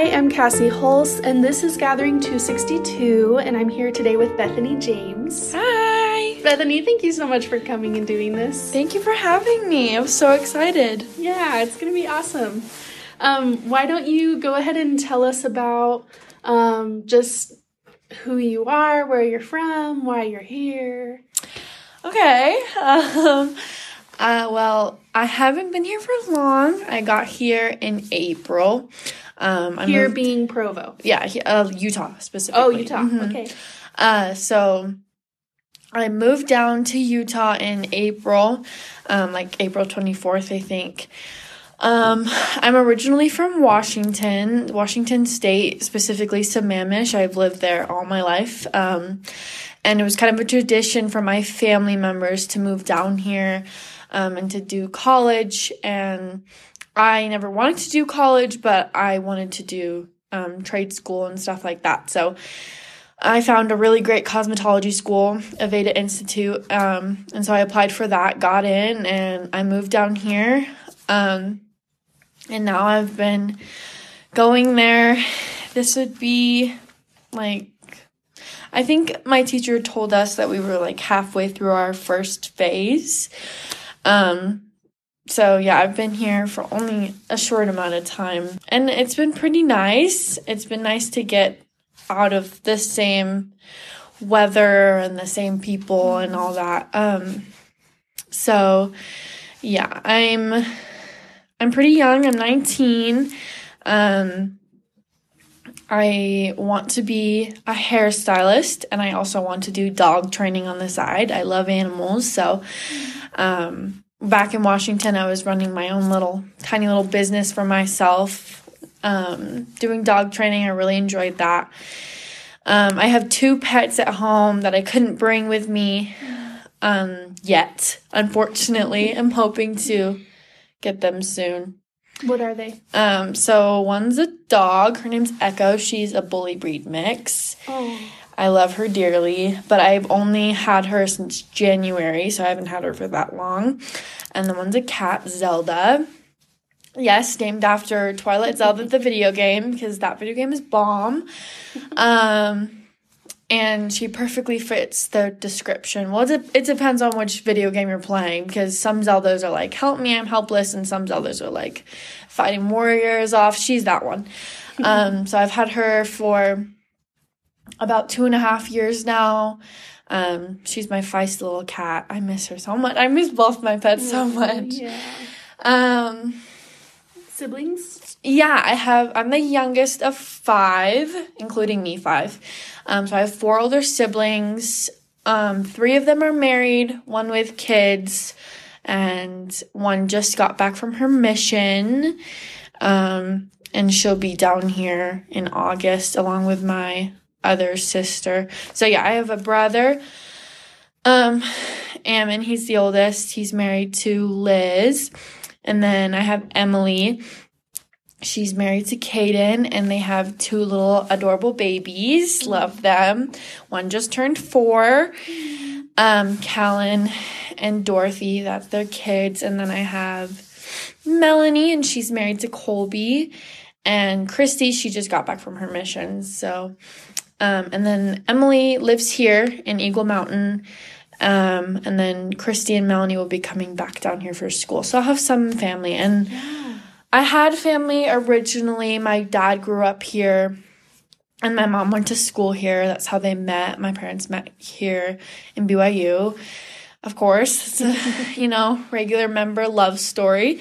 I am Cassie Hulse, and this is Gathering 262, and I'm here today with Bethanie James. Hi! Bethanie, thank you so much for coming and doing this. Thank you for having me. I'm so excited. Yeah, it's going to be awesome. Um, why don't you go ahead and tell us about um, just who you are, where you're from, why you're here? Okay. Um, uh, well, I haven't been here for long. I got here in April. Um, I Here moved- being Provo. yeah, uh, Utah specifically. Oh, Utah. Mhm. Okay. Uh, so I moved down to Utah in April, um, like April 24th, I think. Um, I'm originally from Washington, Washington State, specifically Sammamish. I've lived there all my life. Um, and it was kind of a tradition for my family members to move down here um, and to do college. And I never wanted to do college, but I wanted to do um, trade school and stuff like that. So I found a really great cosmetology school, Aveda Institute. Um, and so I applied for that, got in, and I moved down here. Um, and now I've been going there. This would be like, I think my teacher told us that we were like halfway through our first phase. Um, so yeah, I've been here for only a short amount of time, and it's been pretty nice. It's been nice to get out of the same weather and the same people and all that. Um, so yeah, I'm I'm pretty young. I'm 19. Um, I want to be a hairstylist and I also want to do dog training on the side. I love animals. So, um, back in Washington, I was running my own little tiny little business for myself, um, doing dog training. I really enjoyed that. Um, I have two pets at home that I couldn't bring with me um, yet. Unfortunately, I'm hoping to get them soon. What are they? Um, so one's a dog. Her name's Echo. She's a bully breed mix. Oh. I love her dearly, but I've only had her since January, so I haven't had her for that long. And the one's a cat, Zelda. Yes, named after Twilight Zelda, the video game, because that video game is bomb. Um, and she perfectly fits the description. Well, it, it depends on which video game you're playing, because some Zeldas are like, help me, I'm helpless, and some Zeldas are like, fighting warriors off. She's that one. Um, so I've had her for about two and a half years now. Um, she's my feisty little cat. I miss her so much. I miss both my pets so much. Yeah. Um, Siblings? yeah, I have. I'm the youngest of five, including me, five. Um, so I have four older siblings. Um, three of them are married, one with kids, and one just got back from her mission. Um, and she'll be down here in August along with my other sister. So yeah, I have a brother. Um, Ammon, he's the oldest. He's married to Liz. And then I have Emily. She's married to Caden, and they have two little adorable babies. Love them. One just turned four. Um, Callan and Dorothy, that's their kids. And then I have Melanie, and she's married to Colby. And Christy, she just got back from her mission. So, um, and then Emily lives here in Eagle Mountain. Um, and then Christy and Melanie will be coming back down here for school. So I'll have some family. And I had family originally. My dad grew up here and my mom went to school here. That's how they met. My parents met here in BYU. Of course, it's a, you know, regular member love story.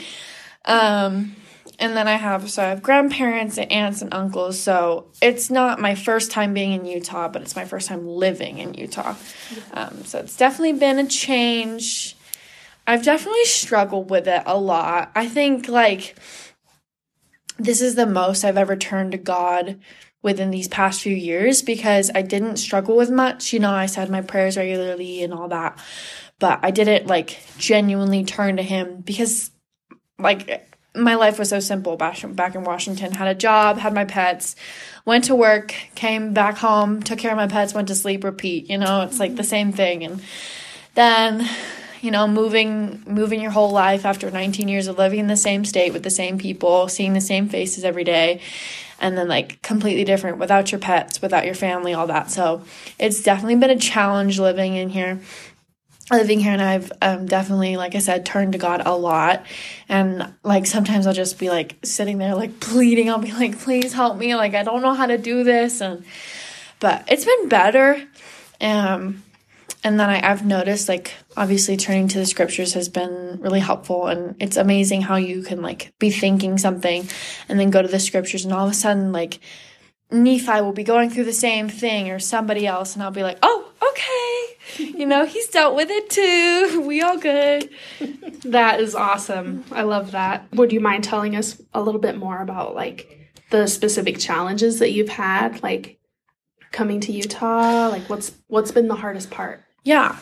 Um, and then I have, so I have grandparents and aunts and uncles. So it's not my first time being in Utah, but it's my first time living in Utah. Um, so it's definitely been a change. I've definitely struggled with it a lot. I think like this is the most I've ever turned to God within these past few years because I didn't struggle with much. You know, I said my prayers regularly and all that, but I didn't like genuinely turn to Him because like my life was so simple back, in Washington. Had a job, had my pets, went to work, came back home, took care of my pets, went to sleep, repeat. You know, it's like the mm-hmm. same thing. And then, you know, moving moving your whole life after 19 years of living in the same state with the same people, seeing the same faces every day. and then like completely different without your pets, without your family, all that. So it's definitely been a challenge living in here living here and I've um, definitely, like I said, turned to God a lot. And like sometimes I'll just be like sitting there, like pleading. I'll be like, please help me. Like, I don't know how to do this. And, but it's been better. Um, and then I, I've noticed like obviously turning to the scriptures has been really helpful and it's amazing how you can like be thinking something and then go to the scriptures and all of a sudden like Nephi will be going through the same thing or somebody else and I'll be like, oh, okay. You know, he's dealt with it too. We all good. That is awesome. I love that. Would you mind telling us a little bit more about like the specific challenges that you've had like coming to Utah? Like what's what's been the hardest part? Yeah.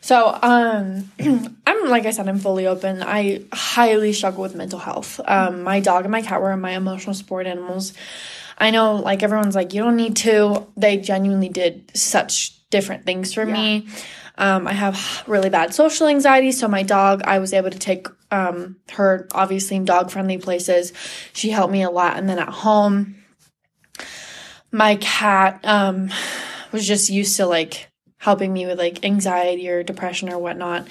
So, um, I'm like I said, I'm fully open. I highly struggle with mental health. Um, my dog and my cat were my emotional support animals. I know, like everyone's like, you don't need to. They genuinely did such different things for yeah. me. Um, I have really bad social anxiety, so my dog, I was able to take um, her obviously in dog friendly places. She helped me a lot, and then at home, my cat um, was just used to like helping me with like anxiety or depression or whatnot.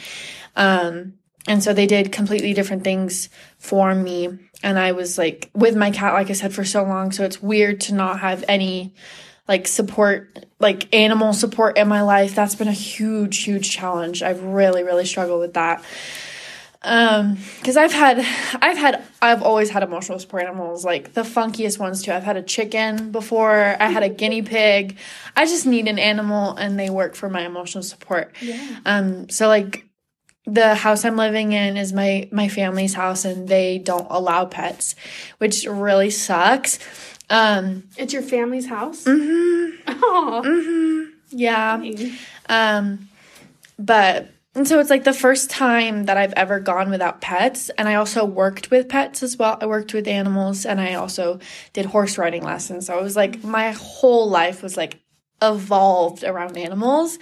Um, and so they did completely different things for me. And I was like with my cat, like I said, for so long. So it's weird to not have any like support, like animal support in my life. That's been a huge, huge challenge. I've really, really struggled with that um because i've had i've had i've always had emotional support animals like the funkiest ones too i've had a chicken before i had a guinea pig i just need an animal and they work for my emotional support yeah. um so like the house i'm living in is my my family's house and they don't allow pets which really sucks um it's your family's house mm-hmm. oh mm-hmm. yeah um but and so it's like the first time that I've ever gone without pets. And I also worked with pets as well. I worked with animals and I also did horse riding lessons. So it was like my whole life was like evolved around animals.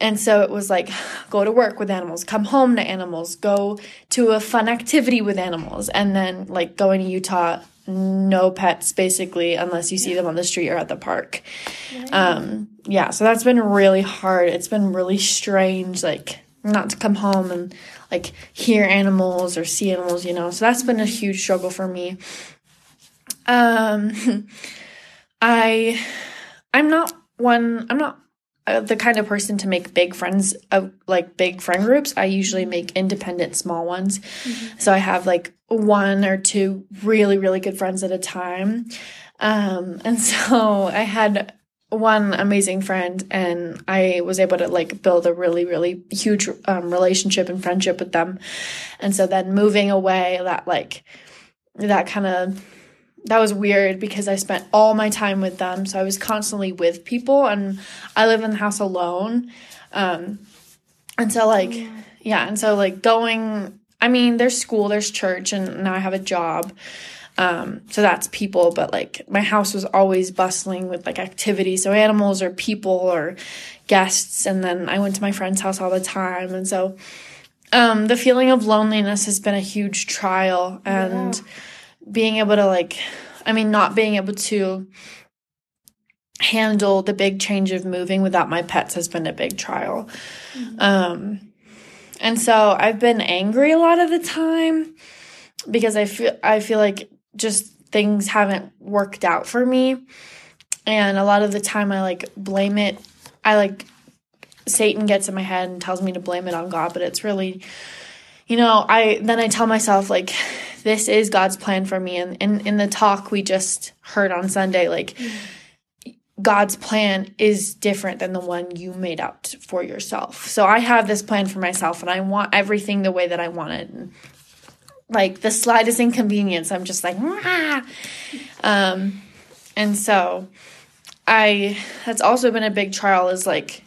And so it was like go to work with animals, come home to animals, go to a fun activity with animals. And then like going to Utah, no pets basically, unless you see them on the street or at the park. Um, yeah, so that's been really hard. It's been really strange, like not to come home and like hear animals or see animals, you know. So that's been a huge struggle for me. Um, I, I'm not one. I'm not the kind of person to make big friends of like big friend groups. I usually make independent small ones. Mm-hmm. So I have like one or two really really good friends at a time. Um, and so I had one amazing friend and I was able to like build a really really huge um, relationship and friendship with them. And so then moving away that like that kind of that was weird because I spent all my time with them. So I was constantly with people and I live in the house alone. Um and so like yeah, yeah and so like going I mean there's school, there's church and now I have a job. Um, so that's people, but like my house was always bustling with like activity. So animals or people or guests. And then I went to my friend's house all the time. And so um, the feeling of loneliness has been a huge trial and yeah. Being able to like, I mean, not being able to handle the big change of moving without my pets has been a big trial. Mm-hmm. Um, and so I've been angry a lot of the time because I feel I feel like just things haven't worked out for me. And a lot of the time I like blame it. I like Satan gets in my head and tells me to blame it on God, but it's really you know, I then I tell myself like this is God's plan for me and in in the talk we just heard on Sunday like God's plan is different than the one you made out for yourself. So I have this plan for myself and I want everything the way that I want it. And like the slightest inconvenience, I'm just like, um, and so I that's also been a big trial is like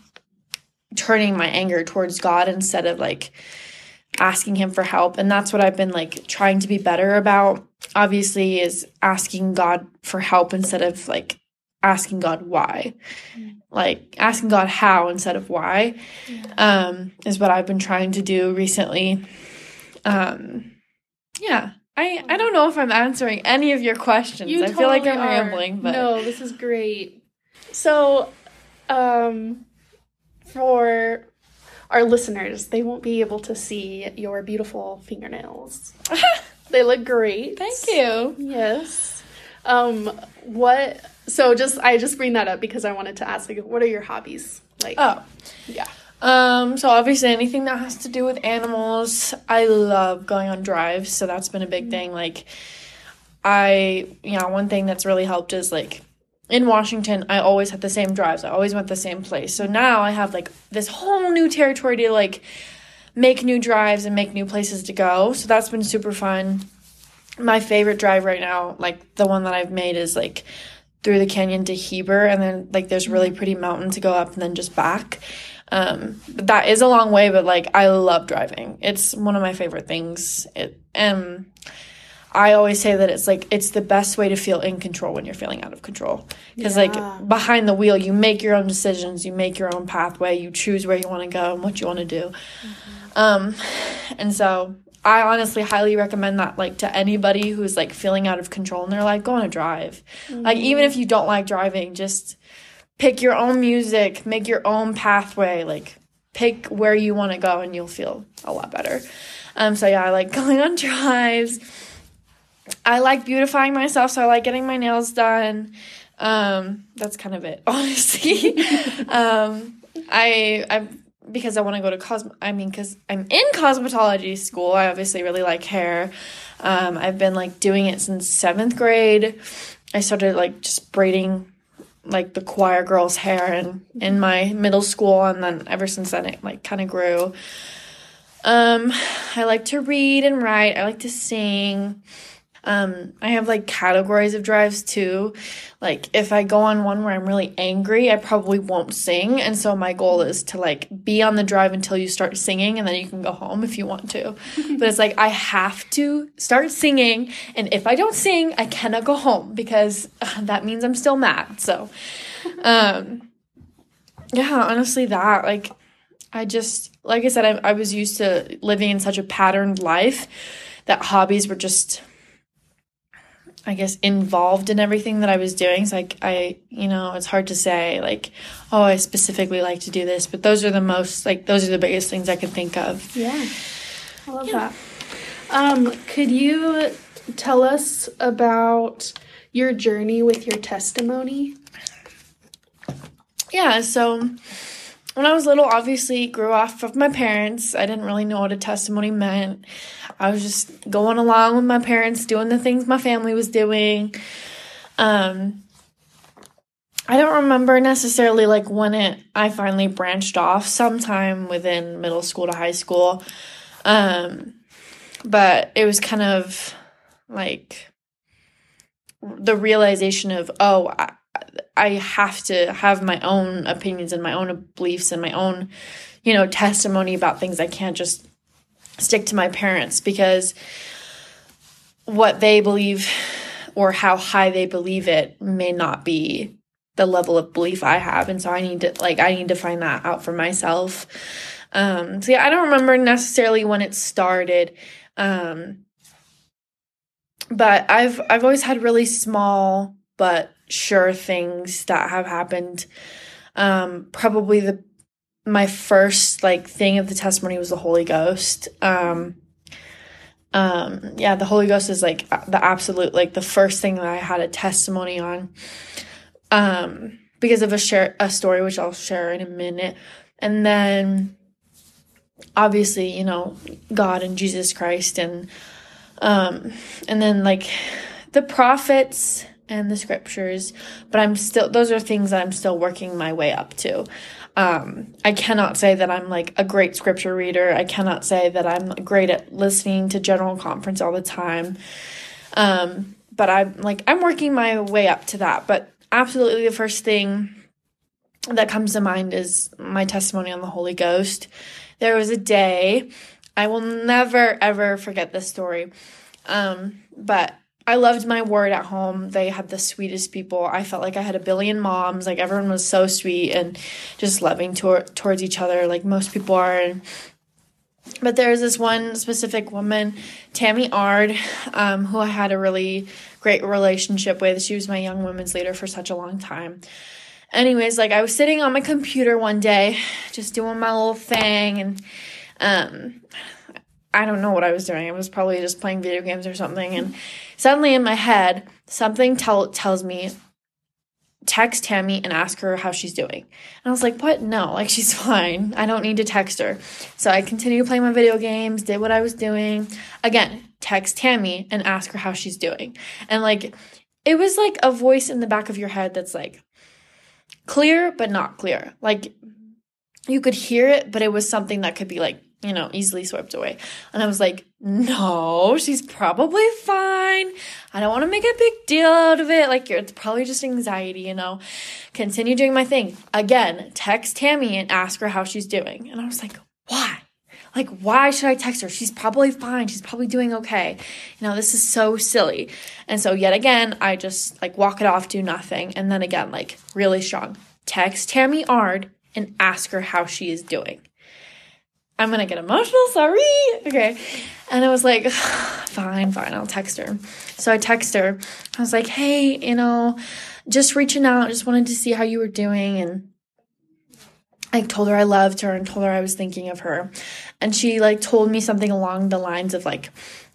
turning my anger towards God instead of like asking him for help and that's what I've been like trying to be better about obviously is asking God for help instead of like asking God why mm. like asking God how instead of why yeah. um is what I've been trying to do recently um yeah, I I, don't know if I'm answering any of your questions. You I feel like I'm are. rambling, but no, this is great. So, um, for our listeners, they won't be able to see your beautiful fingernails. they look great. thank you. Yes. Um, what? So, just I just bring that up because I wanted to ask, like, what are your hobbies? Like, Oh, yeah. um, so obviously anything that has to do with animals, I love going on drives. So that's been a big thing. Like, I, you know, one thing that's really helped is like in Washington, I always had the same drives. I always went the same place. So now I have like this whole new territory to like make new drives and make new places to go. So that's been super fun. My favorite drive right now, like the one that I've made, is like through the canyon to Heber, and then like there's really pretty mountain to go up and then just back. Um, but that is a long way, but like I love driving. It's one of my favorite things. It and I always say that it's like it's the best way to feel in control when you're feeling out of control. Because Yeah. like behind the wheel, you make your own decisions, you make your own pathway, you choose where you want to go and what you want to do. Um, and so I honestly highly recommend that like to anybody who's like feeling out of control in their life, go on a drive. Like even if you don't like driving, just pick your own music, make your own pathway, like pick where you want to go and you'll feel a lot better. Um so yeah, I like going on drives. I like beautifying myself, so I like getting my nails done. Um that's kind of it, honestly. um I I because I want to go to cos I mean cuz I'm in cosmetology school. I obviously really like hair. Um I've been like doing it since 7th grade. I started like just braiding like the choir girls' hair in in my middle school, and then ever since then it like kind of grew. Um, I like to read and write. I like to sing. Um, I have like categories of drives too. Like if I go on one where I'm really angry, I probably won't sing. And so my goal is to like be on the drive until you start singing and then you can go home if you want to. but it's like I have to start singing and if I don't sing, I cannot go home because uh, that means I'm still mad. So um yeah, honestly that like I just like I said I, I was used to living in such a patterned life that hobbies were just I guess involved in everything that I was doing. So like I, you know, it's hard to say like, oh, I specifically like to do this, but those are the most like those are the biggest things I can think of. Yeah. I love that. Um, could you tell us about your journey with your testimony? Yeah, so when I was little, obviously grew off of my parents. I didn't really know what a testimony meant. I was just going along with my parents, doing the things my family was doing. Um, I don't remember necessarily like when it I finally branched off sometime within middle school to high school. Um, but it was kind of like the realization of oh I, I have to have my own opinions and my own beliefs and my own you know testimony about things. I can't just stick to my parents because what they believe or how high they believe it may not be the level of belief I have. And so I need to like I need to find that out for myself. Um so yeah I don't remember necessarily when it started. Um but I've I've always had really small but sure things that have happened. Um probably the my first like thing of the testimony was the Holy Ghost. Um um yeah the Holy Ghost is like the absolute like the first thing that I had a testimony on. Um because of a share a story which I'll share in a minute. And then obviously you know God and Jesus Christ and um and then like the prophets and the scriptures but I'm still those are things that I'm still working my way up to um I cannot say that I'm like a great scripture reader I cannot say that I'm great at listening to general conference all the time um but I'm like I'm working my way up to that but absolutely the first thing that comes to mind is my testimony on the Holy Ghost. There was a day, I will never ever forget this story. Um, but I loved my ward at home. They had the sweetest people. I felt like I had a billion moms. Like everyone was so sweet and just loving towards each other, like most people are. And but there's this one specific woman, Tammy Ard, um, who I had a really great relationship with. She was my young women's leader for such a long time. Anyways, like I was sitting on my computer one day, just doing my little thing, and um, I don't know what I was doing. I was probably just playing video games or something, and suddenly in my head, something tell tells me text Tammy and ask her how she's doing. And I was like, what? No, like she's fine. I don't need to text her. So I continued playing my video games, did what I was doing. Again, text Tammy and ask her how she's doing. And like, it was like a voice in the back of your head that's like clear, but not clear. Like, you could hear it, but it was something that could be like you know, easily swept away. And I was like, no, she's probably fine. I don't want to make a big deal out of it. Like, it's probably just anxiety, you know. Continue doing my thing. Again, text Tammy and ask her how she's doing. And I was like, why? Like, why should I text her? She's probably fine. She's probably doing okay. You know, this is so silly. And so, yet again, I just like walk it off, do nothing. And then again, like, really strong. Text Tammy Ard and ask her how she is doing. I'm gonna get emotional, sorry. Okay. And I was like, fine, fine, I'll text her. So I text her. I was like, hey, you know, just reaching out, just wanted to see how you were doing. And I told her I loved her and told her I was thinking of her. And she like told me something along the lines of like,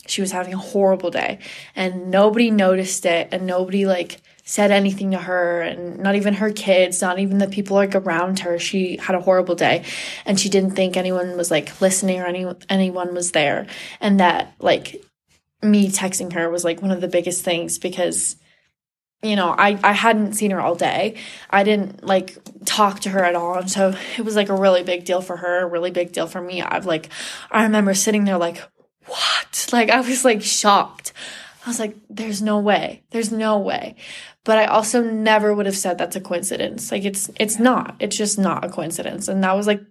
she was having a horrible day and nobody noticed it and nobody like said anything to her and not even her kids, not even the people like around her. She had a horrible day and she didn't think anyone was like listening or any, anyone was there. And that like me texting her was like one of the biggest things because you know, I, I hadn't seen her all day. I didn't like talk to her at all. And so it was like a really big deal for her, a really big deal for me. I've like, I remember sitting there like, what? Like, I was like shocked. I was like, there's no way. There's no way. But I also never would have said that's a coincidence. Like it's it's not. It's just not a coincidence. And that was like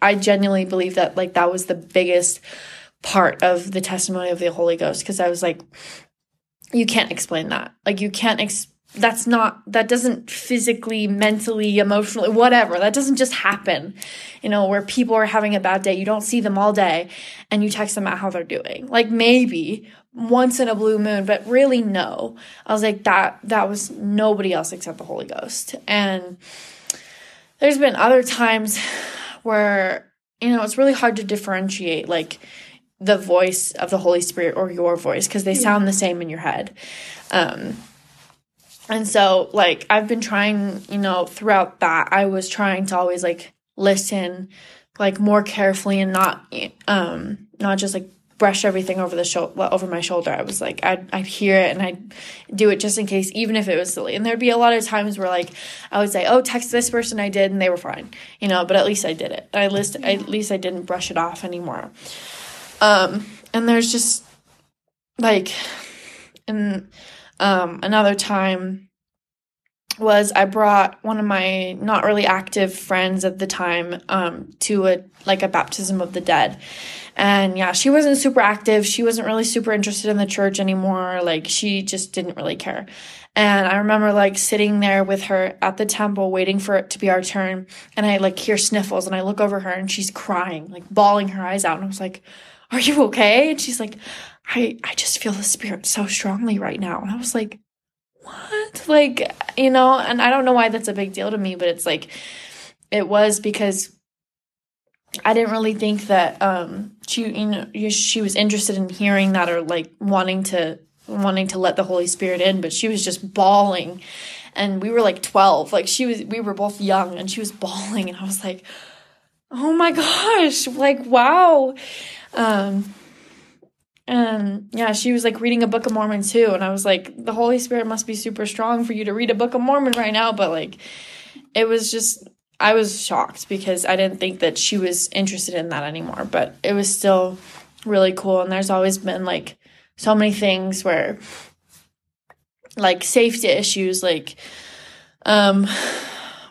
I genuinely believe that like that was the biggest part of the testimony of the Holy Ghost because I was like you can't explain that. Like you can't ex- that's not that doesn't physically mentally emotionally whatever that doesn't just happen you know where people are having a bad day you don't see them all day and you text them about how they're doing like maybe once in a blue moon but really no. I was like that that was nobody else except the holy ghost. And there's been other times where you know it's really hard to differentiate like the voice of the holy spirit or your voice because they sound the same in your head. Um and so like i've been trying you know throughout that i was trying to always like listen like more carefully and not um not just like brush everything over the shoulder over my shoulder. I was like I'd, I'd hear it and i'd do it just in case even if it was silly. And there'd be a lot of times where like i would say oh text this person i did and they were fine you know but at least i did it. I list yeah. at least i didn't brush it off anymore. Um and there's just like and um, another time was I brought one of my not really active friends at the time um, to a like a baptism of the dead. And yeah, she wasn't super active. She wasn't really super interested in the church anymore. Like she just didn't really care. And I remember like sitting there with her at the temple waiting for it to be our turn. And I like hear sniffles and I look over her and she's crying, like bawling her eyes out. And I was like, Are you okay? And she's like, I, I just feel the spirit so strongly right now. And I was like, what? Like, you know, and I don't know why that's a big deal to me, but it's like, it was because I didn't really think that um she you know she was interested in hearing that or like wanting to wanting to let the Holy Spirit in, but she was just bawling. And we were like 12. Like she was we were both young and she was bawling and I was like, "Oh my gosh, like wow." Um and yeah, she was like reading a Book of Mormon too. And I was like, the Holy Spirit must be super strong for you to read a Book of Mormon right now. But like, it was just, I was shocked because I didn't think that she was interested in that anymore. But it was still really cool. And there's always been like so many things where, like, safety issues, like, um,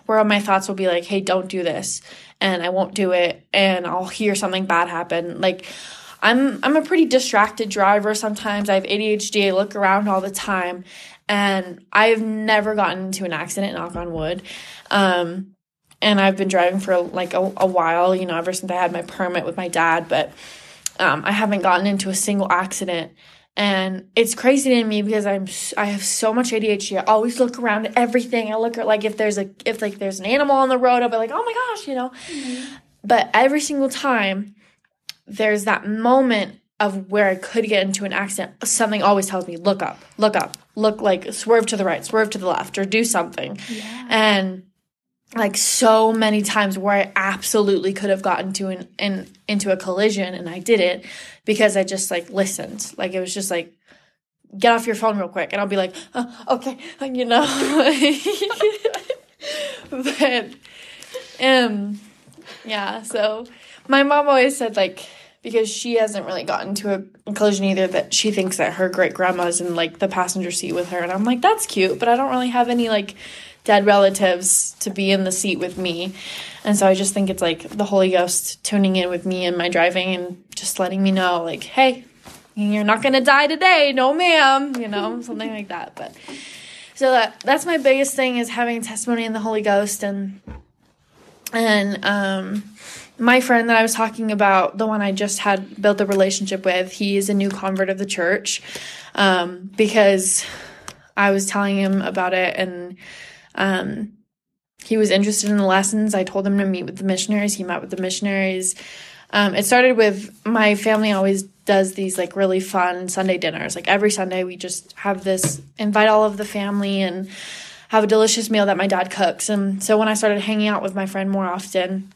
where my thoughts will be like, hey, don't do this. And I won't do it. And I'll hear something bad happen. Like, I'm I'm a pretty distracted driver sometimes. I have ADHD. I look around all the time and I've never gotten into an accident, knock on wood. Um, and I've been driving for like a, a while, you know, ever since I had my permit with my dad, but um, I haven't gotten into a single accident. And it's crazy to me because I'm I have so much ADHD. I always look around at everything. I look at like if there's a if like there's an animal on the road, I'll be like, oh my gosh, you know. Mm-hmm. But every single time there's that moment of where I could get into an accident, something always tells me, look up, look up, look like swerve to the right, swerve to the left, or do something. Yeah. And like so many times where I absolutely could have gotten to an, an into a collision and I didn't because I just like listened. Like it was just like get off your phone real quick and I'll be like, oh, okay, you know. but um yeah, so my mom always said like because she hasn't really gotten to a collision either that she thinks that her great grandma's in like the passenger seat with her and I'm like that's cute, but I don't really have any like dead relatives to be in the seat with me. And so I just think it's like the Holy Ghost tuning in with me and my driving and just letting me know, like, hey, you're not gonna die today, no ma'am, you know, something like that. But so that that's my biggest thing is having testimony in the Holy Ghost and and um my friend that I was talking about, the one I just had built a relationship with, he is a new convert of the church. Um, because I was telling him about it and um, he was interested in the lessons. I told him to meet with the missionaries. He met with the missionaries. Um, it started with my family always does these like really fun Sunday dinners. Like every Sunday, we just have this invite all of the family and have a delicious meal that my dad cooks. And so when I started hanging out with my friend more often,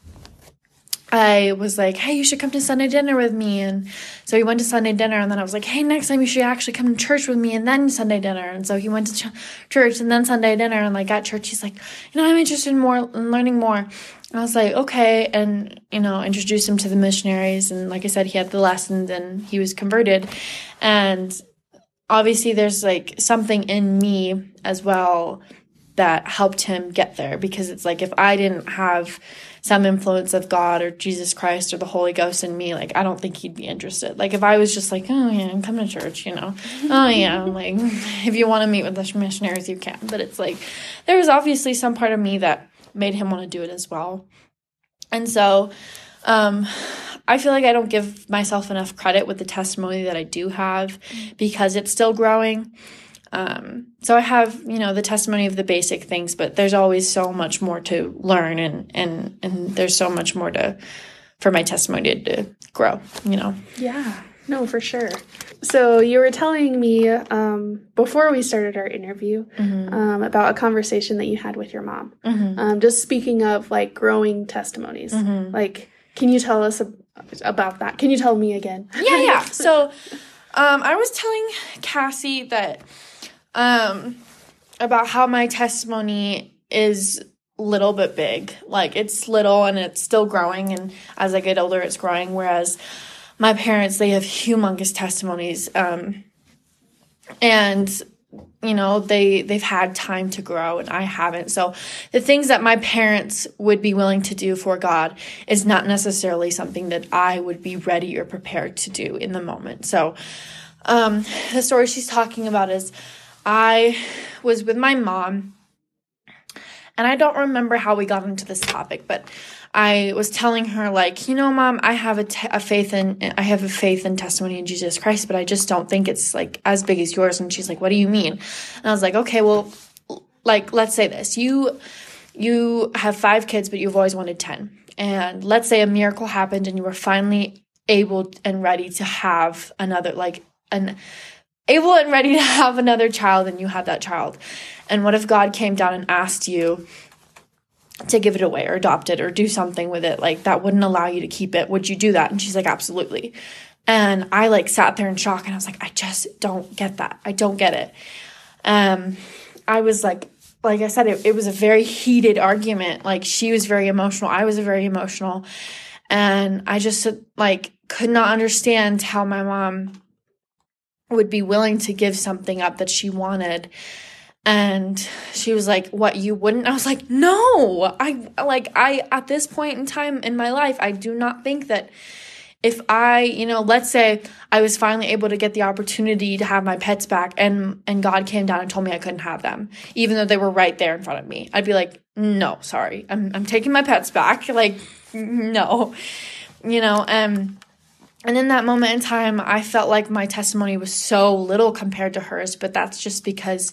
I was like, hey, you should come to Sunday dinner with me. And so he went to Sunday dinner. And then I was like, hey, next time you should actually come to church with me and then Sunday dinner. And so he went to ch- church and then Sunday dinner. And like at church, he's like, you know, I'm interested in more, in learning more. I was like, okay. And, you know, introduced him to the missionaries. And like I said, he had the lessons and he was converted. And obviously, there's like something in me as well that helped him get there because it's like if I didn't have some influence of God or Jesus Christ or the Holy Ghost in me, like I don't think he'd be interested. Like if I was just like, oh yeah, I'm coming to church, you know, oh yeah, like if you want to meet with the missionaries, you can. But it's like there was obviously some part of me that made him want to do it as well, and so um, I feel like I don't give myself enough credit with the testimony that I do have because it's still growing. Um, so I have, you know, the testimony of the basic things, but there's always so much more to learn and, and, and there's so much more to, for my testimony to grow, you know? Yeah, no, for sure. So you were telling me, um, before we started our interview, mm-hmm. um, about a conversation that you had with your mom. Mm-hmm. Um, just speaking of like growing testimonies, mm-hmm. like, can you tell us about that? Can you tell me again? Yeah, yeah. So, um, I was telling Cassie that um, about how my testimony is little but big. Like it's little and it's still growing, and as I get older, it's growing. Whereas my parents, they have humongous testimonies, um, and you know they they've had time to grow and I haven't. So the things that my parents would be willing to do for God is not necessarily something that I would be ready or prepared to do in the moment. So um, the story she's talking about is I was with my mom, and I don't remember how we got into this topic, but I was telling her like, you know, mom, I have a, te- a faith in I have a faith and testimony in Jesus Christ, but I just don't think it's like as big as yours. And she's like, what do you mean? And I was like, okay, well, like let's say this, you you have five kids, but you've always wanted ten, and let's say a miracle happened and you were finally able and ready to have another like an able and ready to have another child and you had that child. And what if God came down and asked you to give it away or adopt it or do something with it like that wouldn't allow you to keep it? Would you do that? And she's like, absolutely. And I like sat there in shock and I was like, I just don't get that. I don't get it. Um, I was like, like I said, it, it was a very heated argument. Like she was very emotional. I was very emotional. And I just like could not understand how my mom would be willing to give something up that she wanted and she was like what you wouldn't i was like no i like i at this point in time in my life i do not think that if I, you know, let's say I was finally able to get the opportunity to have my pets back and and God came down and told me I couldn't have them, even though they were right there in front of me. I'd be like, "No, sorry. I'm I'm taking my pets back." Like, no. You know, um and in that moment in time, I felt like my testimony was so little compared to hers, but that's just because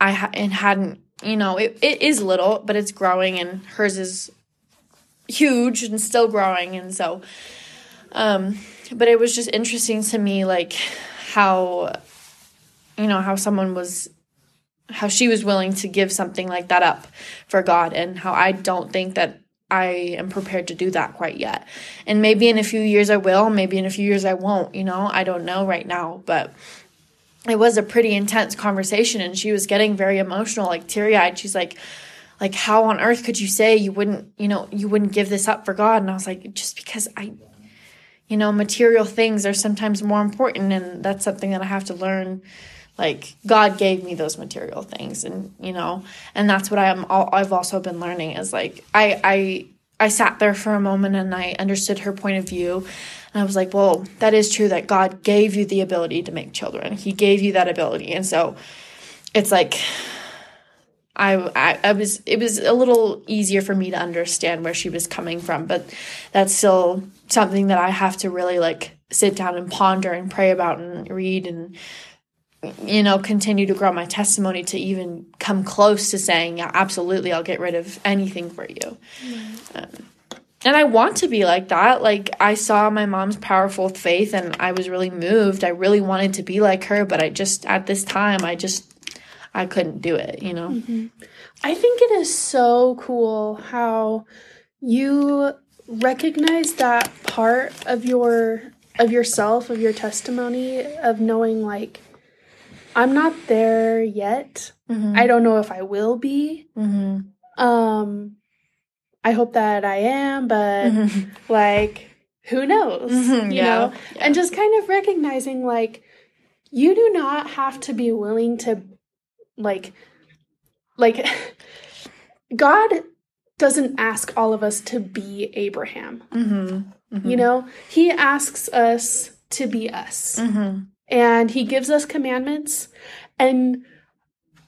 I ha- and hadn't, you know, it, it is little, but it's growing and hers is huge and still growing. And so, um, but it was just interesting to me, like how, you know, how someone was, how she was willing to give something like that up for God and how I don't think that I am prepared to do that quite yet. And maybe in a few years I will, maybe in a few years I won't, you know, I don't know right now, but it was a pretty intense conversation and she was getting very emotional, like teary-eyed. She's like like how on earth could you say you wouldn't, you know, you wouldn't give this up for God? And I was like just because I you know, material things are sometimes more important and that's something that I have to learn like god gave me those material things and you know and that's what i'm i've also been learning is like i i i sat there for a moment and i understood her point of view and i was like well that is true that god gave you the ability to make children. He gave you that ability. And so it's like I, I, I was it was a little easier for me to understand where she was coming from but that's still something that i have to really like sit down and ponder and pray about and read and you know, continue to grow my testimony to even come close to saying, yeah, absolutely, I'll get rid of anything for you. Mm. Um, and I want to be like that. Like, I saw my mom's powerful faith and I was really moved. I really wanted to be like her, but I just, at this time, I just, I couldn't do it, you know? Mm-hmm. I think it is so cool how you recognize that part of your of yourself of your testimony of knowing like I'm not there yet. Mm-hmm. I don't know if I will be. Mm-hmm. Um, I hope that I am, but mm-hmm. like, who knows? Mm-hmm. You yeah. know? Yeah. And just kind of recognizing like, you do not have to be willing to, like, like, God doesn't ask all of us to be Abraham. Mm-hmm. Mm-hmm. You know, He asks us to be us and he gives us commandments and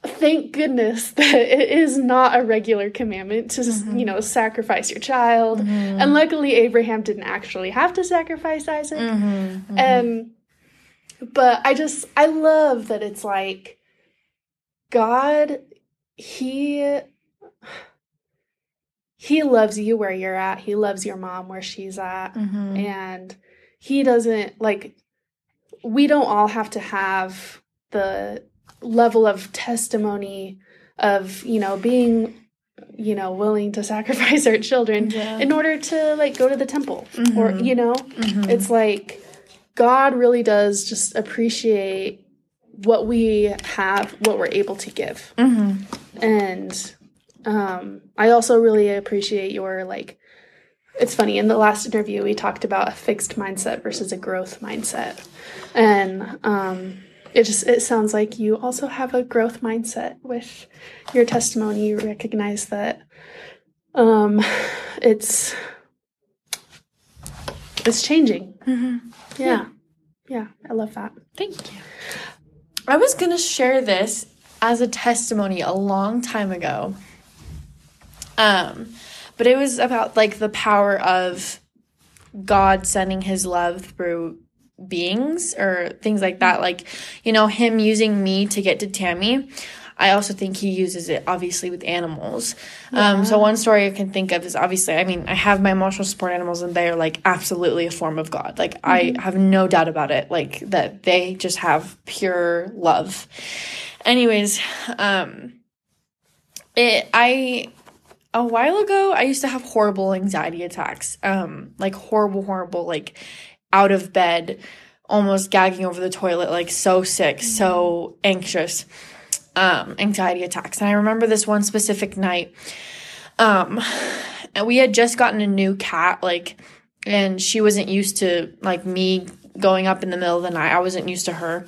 thank goodness that it is not a regular commandment to mm-hmm. you know sacrifice your child mm-hmm. and luckily abraham didn't actually have to sacrifice isaac mm-hmm. mm-hmm. and but i just i love that it's like god he he loves you where you're at he loves your mom where she's at mm-hmm. and he doesn't like we don't all have to have the level of testimony of you know being you know willing to sacrifice our children yeah. in order to like go to the temple mm-hmm. or you know mm-hmm. it's like god really does just appreciate what we have what we're able to give mm-hmm. and um i also really appreciate your like it's funny in the last interview we talked about a fixed mindset versus a growth mindset. And um, it just it sounds like you also have a growth mindset with your testimony. You recognize that um, it's it's changing. Mm-hmm. yeah. yeah. Yeah i love that. Thank you. I was gonna share this as a testimony a long time ago. Um but it was about like the power of God sending his love through beings or things like that. Like, you know, him using me to get to Tammy. I also think he uses it obviously with animals. Yeah. Um, so one story I can think of is obviously, I mean, I have my emotional support animals and they are like absolutely a form of God. Like mm-hmm. I have no doubt about it. Like that they just have pure love. Anyways, um, it I a while ago i used to have horrible anxiety attacks um like horrible horrible like out of bed almost gagging over the toilet like so sick so anxious um anxiety attacks. And i remember this one specific night um and we had just gotten a new cat like and she wasn't used to like me going up in the middle of the night. I wasn't used to her.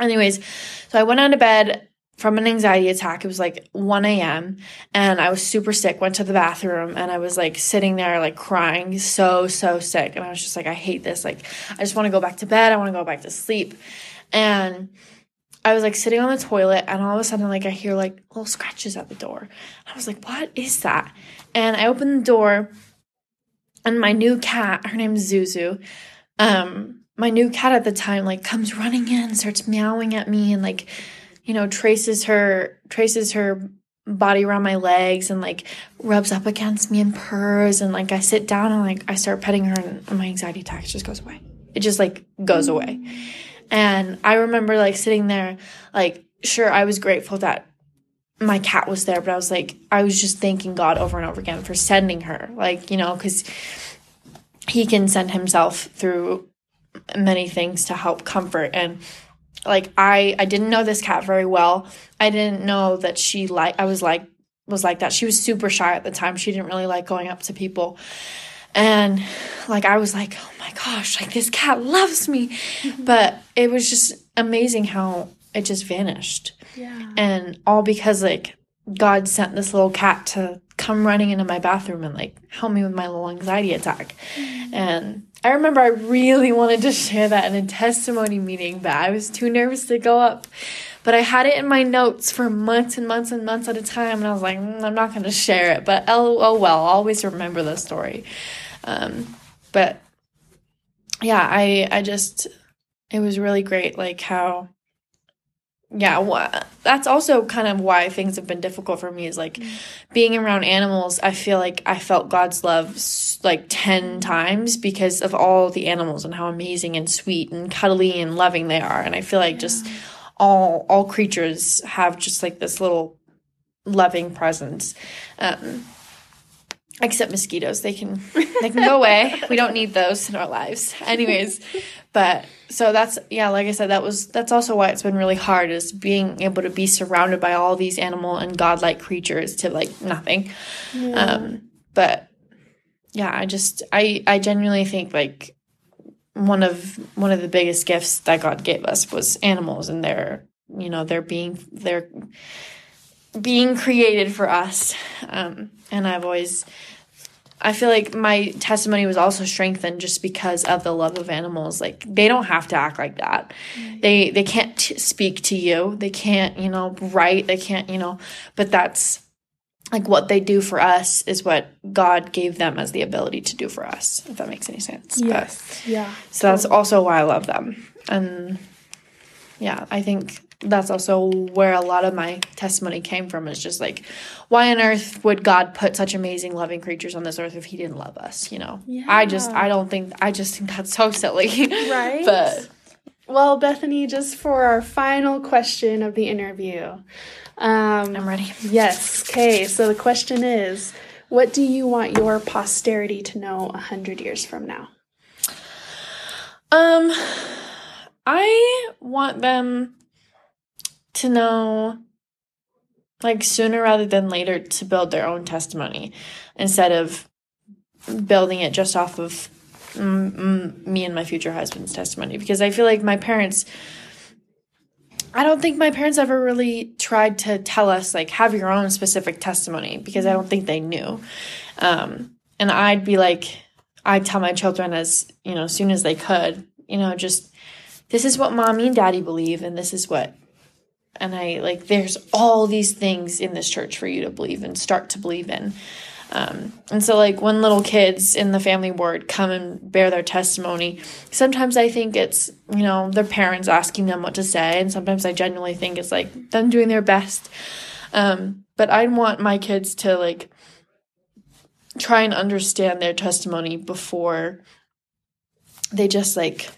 Anyways so i went out of bed from an anxiety attack. It was like 1 a.m. and I was super sick, went to the bathroom and I was like sitting there like crying, so, so sick. And I was just like, I hate this. Like, I just want to go back to bed. I want to go back to sleep. And I was like sitting on the toilet and all of a sudden like I hear like little scratches at the door. I was like, what is that? And I opened the door and my new cat, her name's Zuzu, um, my new cat at the time like comes running in, starts meowing at me and like you know, traces her traces her body around my legs and like rubs up against me and purrs and like I sit down and like I start petting her and my anxiety attack just goes away. It just like goes away. And I remember like sitting there like sure I was grateful that my cat was there, but I was like I was just thanking God over and over again for sending her. Like, you know, cuz he can send himself through many things to help comfort and like I I didn't know this cat very well. I didn't know that she like I was like was like that. She was super shy at the time. She didn't really like going up to people. And like I was like, "Oh my gosh, like this cat loves me." but it was just amazing how it just vanished. Yeah. And all because like God sent this little cat to come running into my bathroom and like help me with my little anxiety attack. Mm-hmm. And I remember I really wanted to share that in a testimony meeting, but I was too nervous to go up. But I had it in my notes for months and months and months at a time, and I was like, mm, I'm not going to share it. But oh, oh well, I'll always remember the story. Um, but yeah, I I just it was really great, like how yeah wh- that's also kind of why things have been difficult for me is like mm. being around animals i feel like i felt god's love like 10 times because of all the animals and how amazing and sweet and cuddly and loving they are and i feel like yeah. just all all creatures have just like this little loving presence um, except mosquitoes they can they can go away. We don't need those in our lives. Anyways but so that's yeah like i said that was that's also why it's been really hard is being able to be surrounded by all these animal and godlike creatures to like nothing. Yeah. um but yeah i just i i genuinely think like one of one of the biggest gifts that god gave us was animals and their you know they're being they're being created for us. Um and i've always I feel like my testimony was also strengthened just because of the love of animals. Like they don't have to act like that. Mm-hmm. They they can't t- speak to you. They can't, you know, write. They can't, you know, but that's like what they do for us is what God gave them as the ability to do for us. If that makes any sense. Yes. But, yeah. So that's also why I love them. And yeah, I think that's also where a lot of my testimony came from is just like why on earth would god put such amazing loving creatures on this earth if he didn't love us you know? Yeah. i just i don't think i just think that's so silly. Right? But well bethanie just for our final question of the interview um i'm ready. yes okay so the question is what do you want your posterity to know a hundred years from now? Um i want them to know like sooner rather than later to build their own testimony instead of building it just off of mm, mm, me and my future husband's testimony because I feel like my parents I don't think my parents ever really tried to tell us like have your own specific testimony because I don't think they knew. Um, and I'd be like I'd tell my children as, you know, as soon as they could, you know, just this is what mommy and daddy believe and this is what and I like there's all these things in this church for you to believe and start to believe in. Um, and so, like, when little kids in the family ward come and bear their testimony, sometimes I think it's, you know, their parents asking them what to say. And sometimes I genuinely think it's like them doing their best. Um, but I want my kids to, like, try and understand their testimony before they just, like,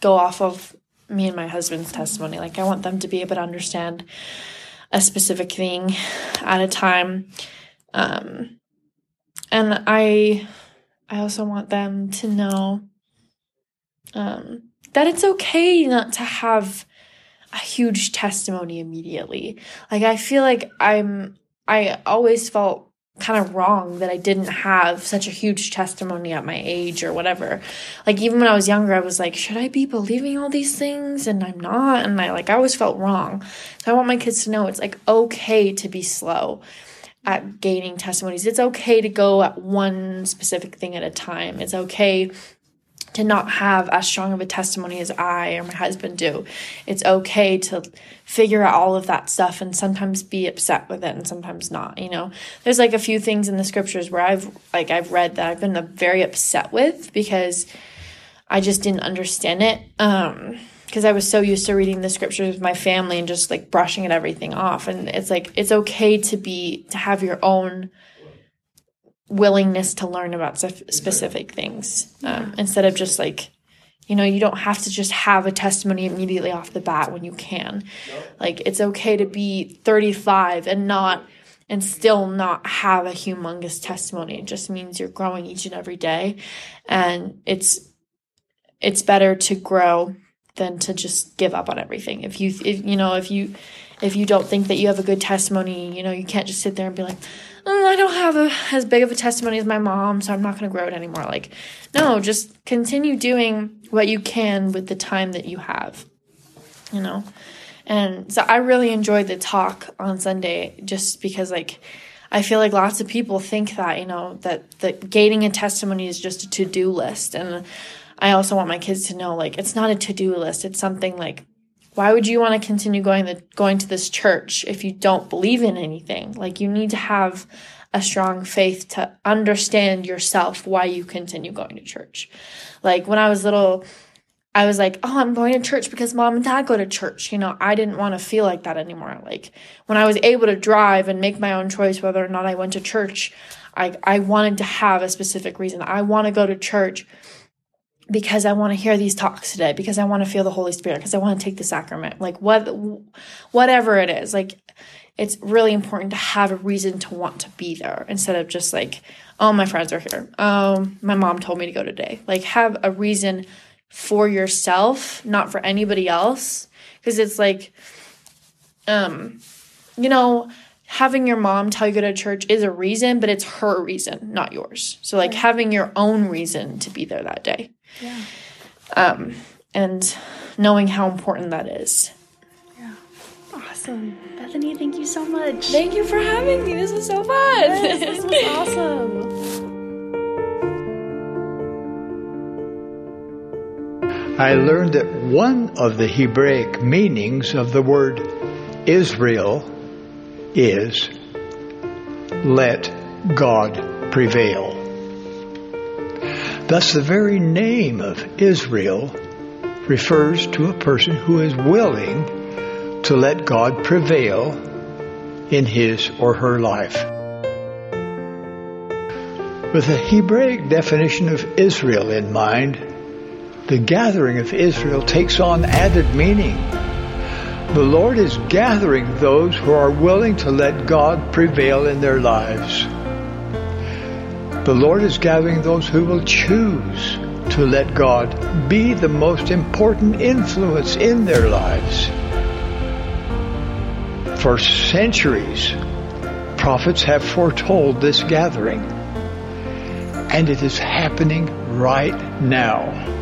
go off of me and my husband's testimony. Like I want them to be able to understand a specific thing at a time. Um, and I I also want them to know um, that it's okay not to have a huge testimony immediately. Like I feel like I'm I always felt kind of wrong that I didn't have such a huge testimony at my age or whatever. Like even when I was younger, I was like, should I be believing all these things? And I'm not. And I like I always felt wrong. So I want my kids to know it's like okay to be slow at gaining testimonies. It's okay to go at one specific thing at a time. It's okay to not have as strong of a testimony as I or my husband do. It's okay to figure out all of that stuff and sometimes be upset with it and sometimes not, you know. There's like a few things in the scriptures where I've like I've read that I've been very upset with because I just didn't understand it. Um because I was so used to reading the scriptures with my family and just like brushing it everything off and it's like it's okay to be to have your own willingness to learn about specific things um, instead of just like you know you don't have to just have a testimony immediately off the bat when you can. Like it's okay to be 35 and not and still not have a humongous testimony. It just means you're growing each and every day. And it's it's better to grow than to just give up on everything. If you if you know if you if you don't think that you have a good testimony you know you can't just sit there and be like Mm, I don't have a, as big of a testimony as my mom, so I'm not going to grow it anymore. Like, no, just continue doing what you can with the time that you have, you know? And so I really enjoyed the talk on Sunday just because, like, I feel like lots of people think that, you know, that, that gaining a testimony is just a to do list. And I also want my kids to know, like, it's not a to do list. It's something like, why would you want to continue going the going to this church if you don't believe in anything? Like you need to have a strong faith to understand yourself why you continue going to church. Like when i was little i was like oh i'm going to church because mom and dad go to church. You know i didn't want to feel like that anymore. Like when i was able to drive and make my own choice whether or not i went to church i i wanted to have a specific reason. I want to go to church because I want to hear these talks today, because I want to feel the Holy Spirit, because I want to take the sacrament. Like what whatever it is. Like it's really important to have a reason to want to be there instead of just like, oh, my friends are here. Um, my mom told me to go today. Like have a reason for yourself, not for anybody else. Because it's like, um, you know, having your mom tell you to go to church is a reason, but it's her reason, not yours. So like having your own reason to be there that day. Yeah. Um, and knowing how important that is. Yeah. Awesome. Bethanie, thank you so much. Thank you for having me. This was so fun. Yes, this was awesome. I learned that one of the Hebraic meanings of the word Israel is let God prevail. Thus, the very name of Israel refers to a person who is willing to let God prevail in his or her life. With the Hebraic definition of Israel in mind, the gathering of Israel takes on added meaning. The Lord is gathering those who are willing to let God prevail in their lives. The Lord is gathering those who will choose to let God be the most important influence in their lives. For centuries, prophets have foretold this gathering, and it is happening right now.